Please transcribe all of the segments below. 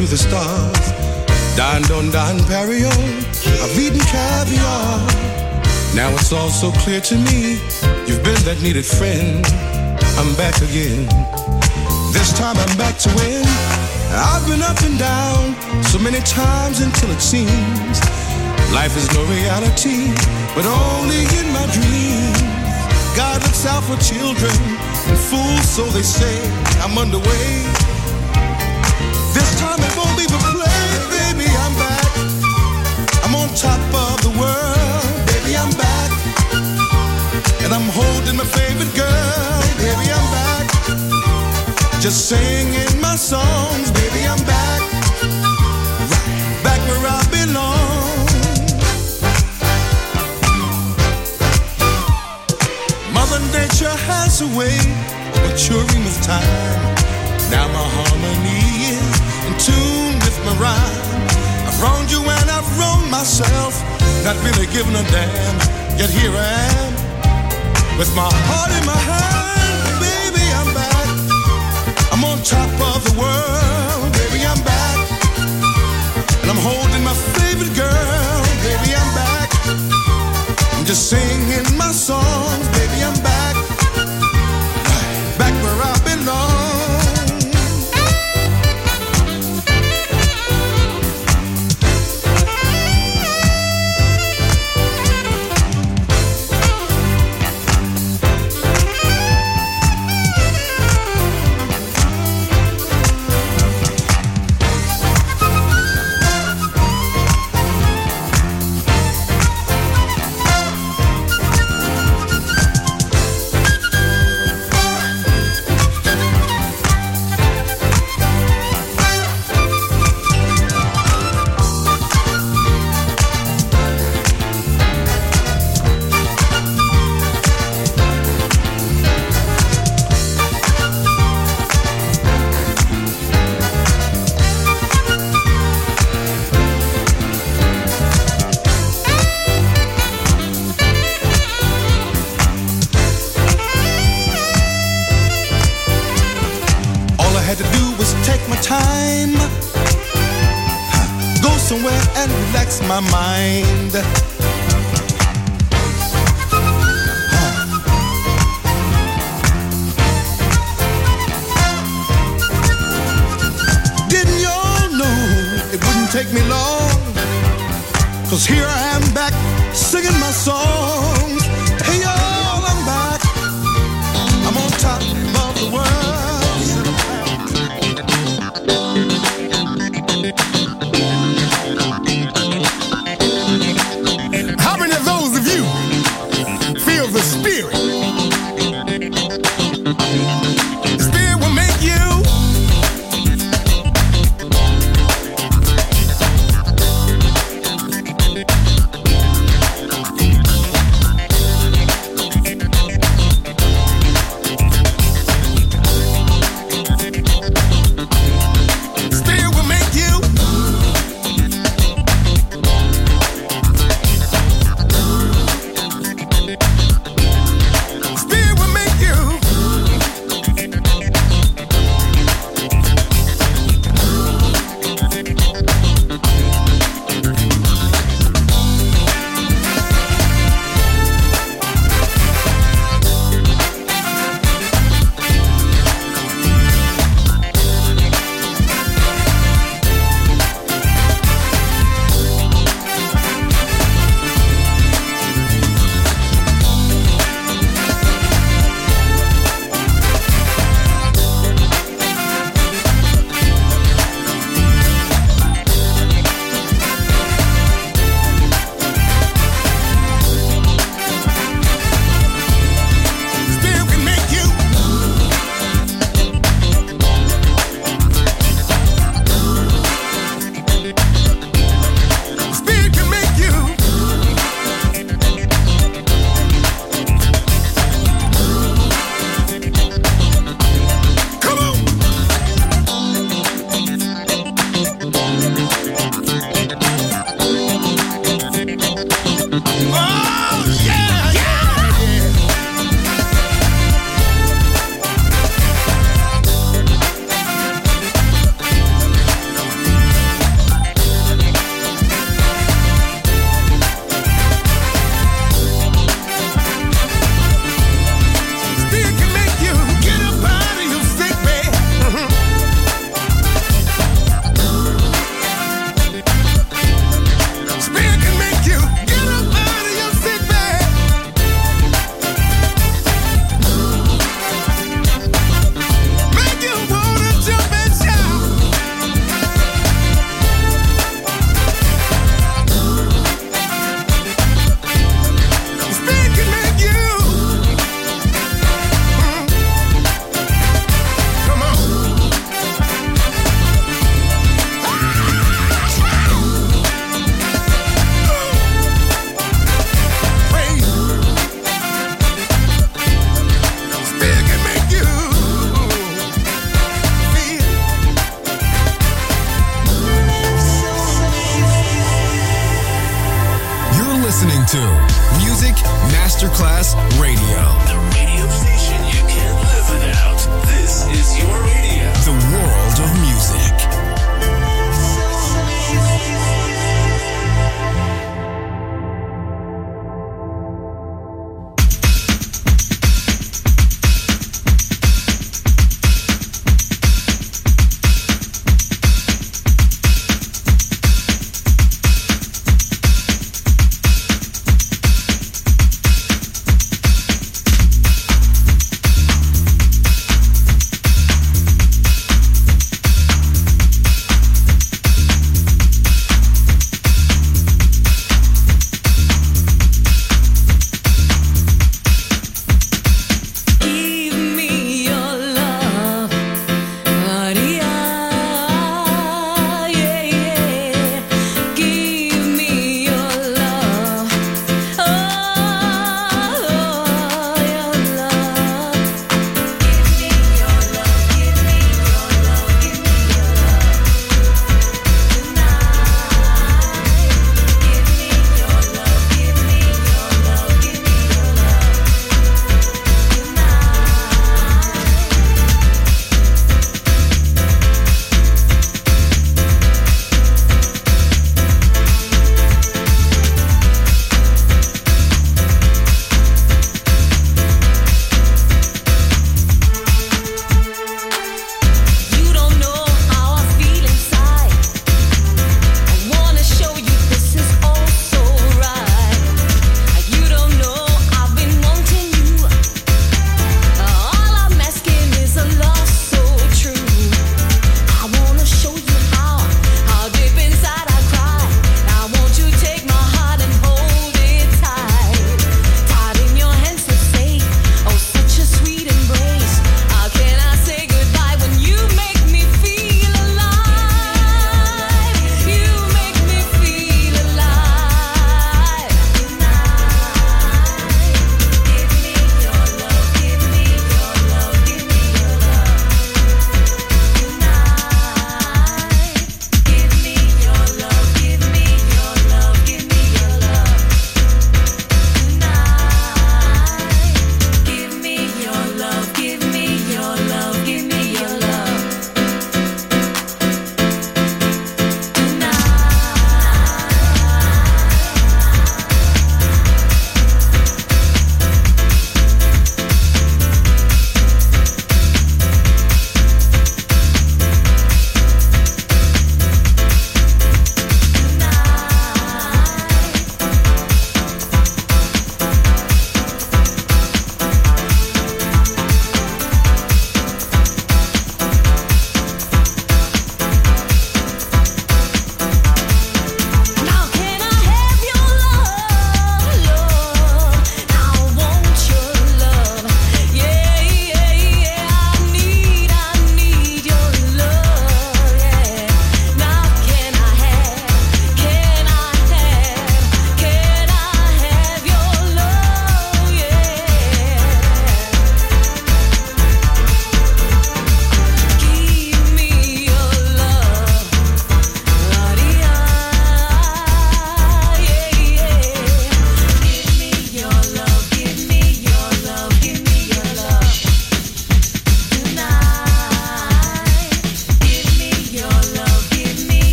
To the stars. Don Don Don Perio, I've eaten caviar. Now it's all so clear to me. You've been that needed friend. I'm back again. This time I'm back to win. I've been up and down so many times until it seems life is no reality, but only in my dreams. God looks out for children and fools, so they say. I'm underway Just singing my songs, baby. I'm back, right back where I belong. Mother Nature has a way of maturing with time. Now my harmony is tune with my rhyme. I've wronged you and I've wronged myself, not really giving a damn. Yet here I am, with my heart in my hand. Baby, I'm back. I'm on top of the world. Baby, I'm back. And I'm holding my favorite girl. Baby, I'm back. I'm just singing my songs. Baby, The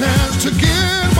chance to give.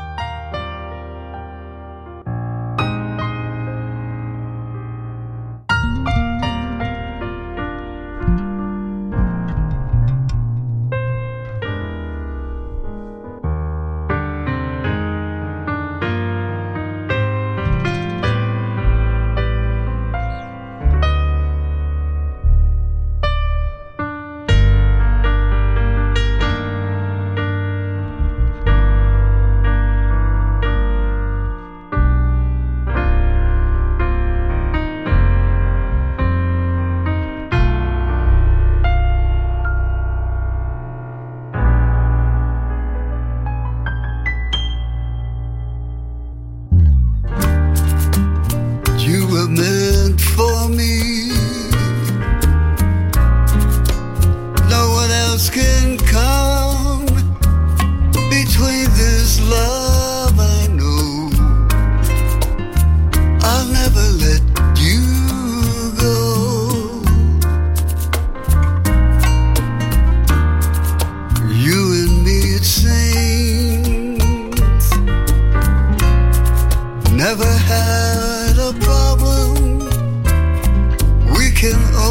can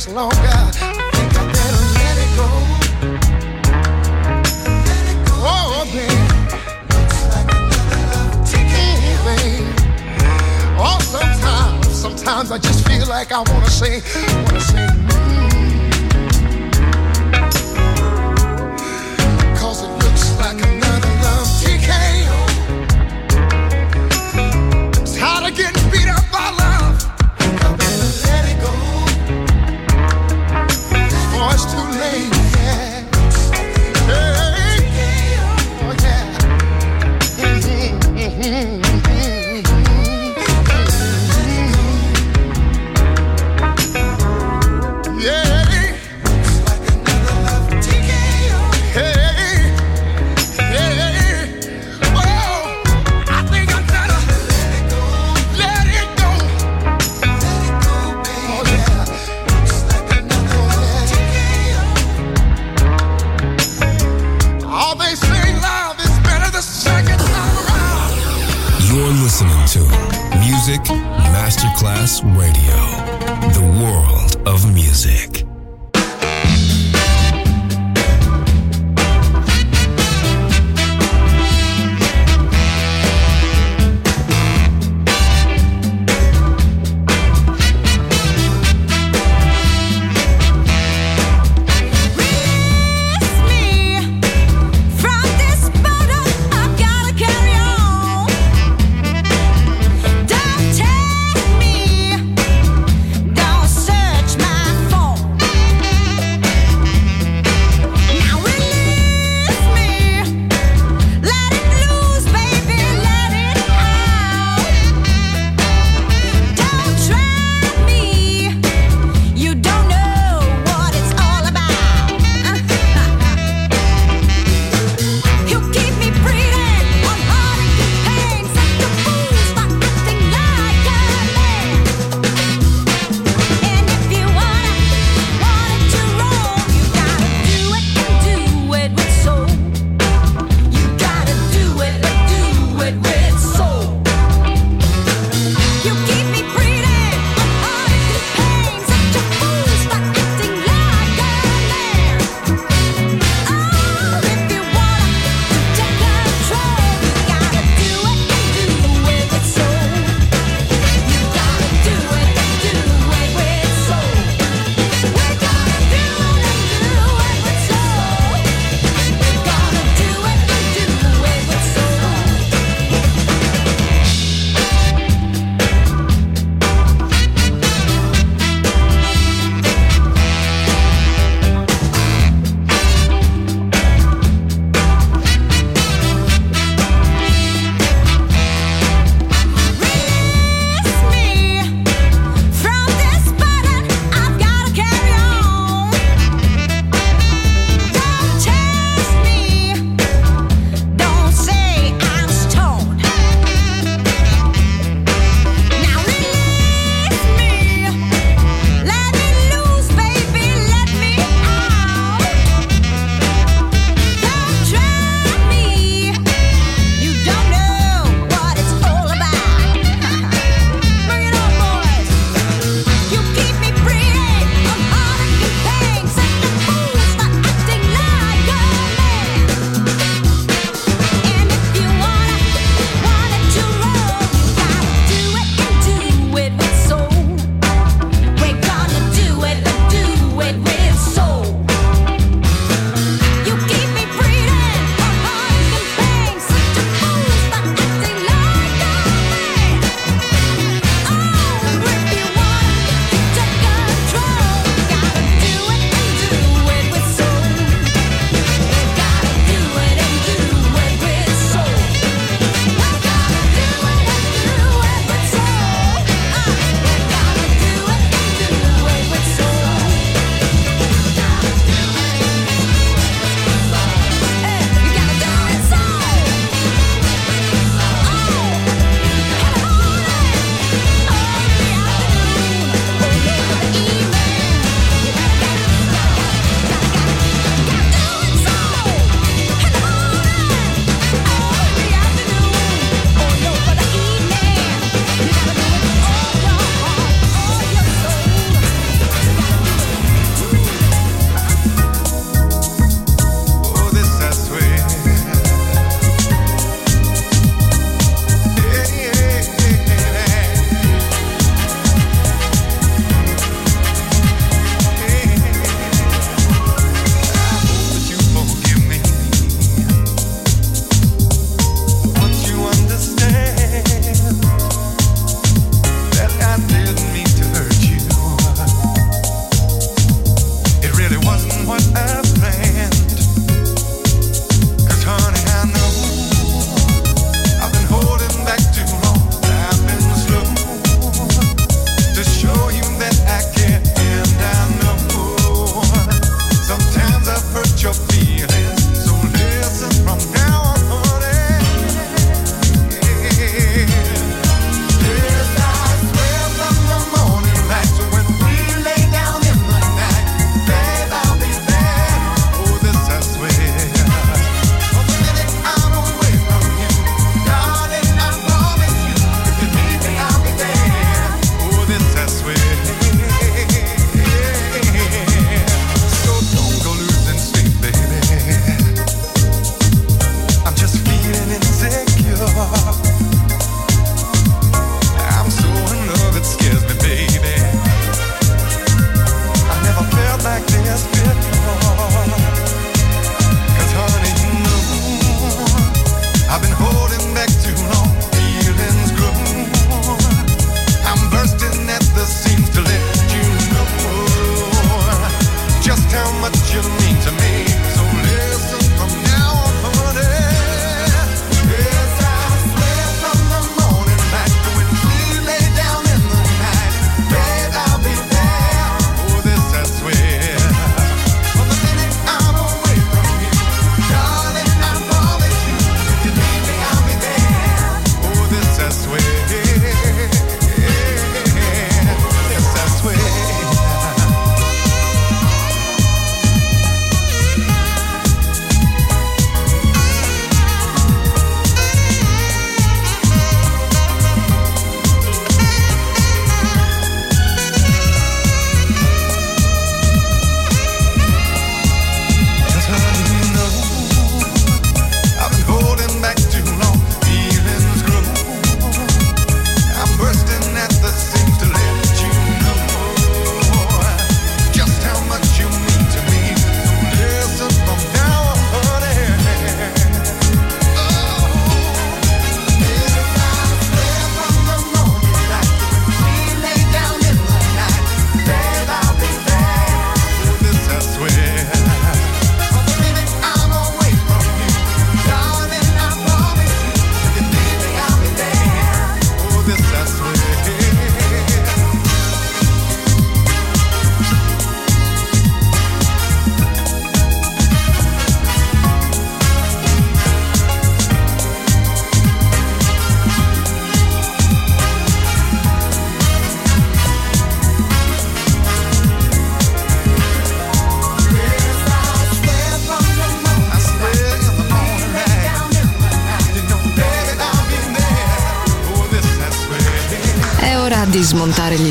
much longer. I think I better let it go. Oh, babe. Looks like another. Oh, sometimes, sometimes I just feel like I wanna say, wanna say.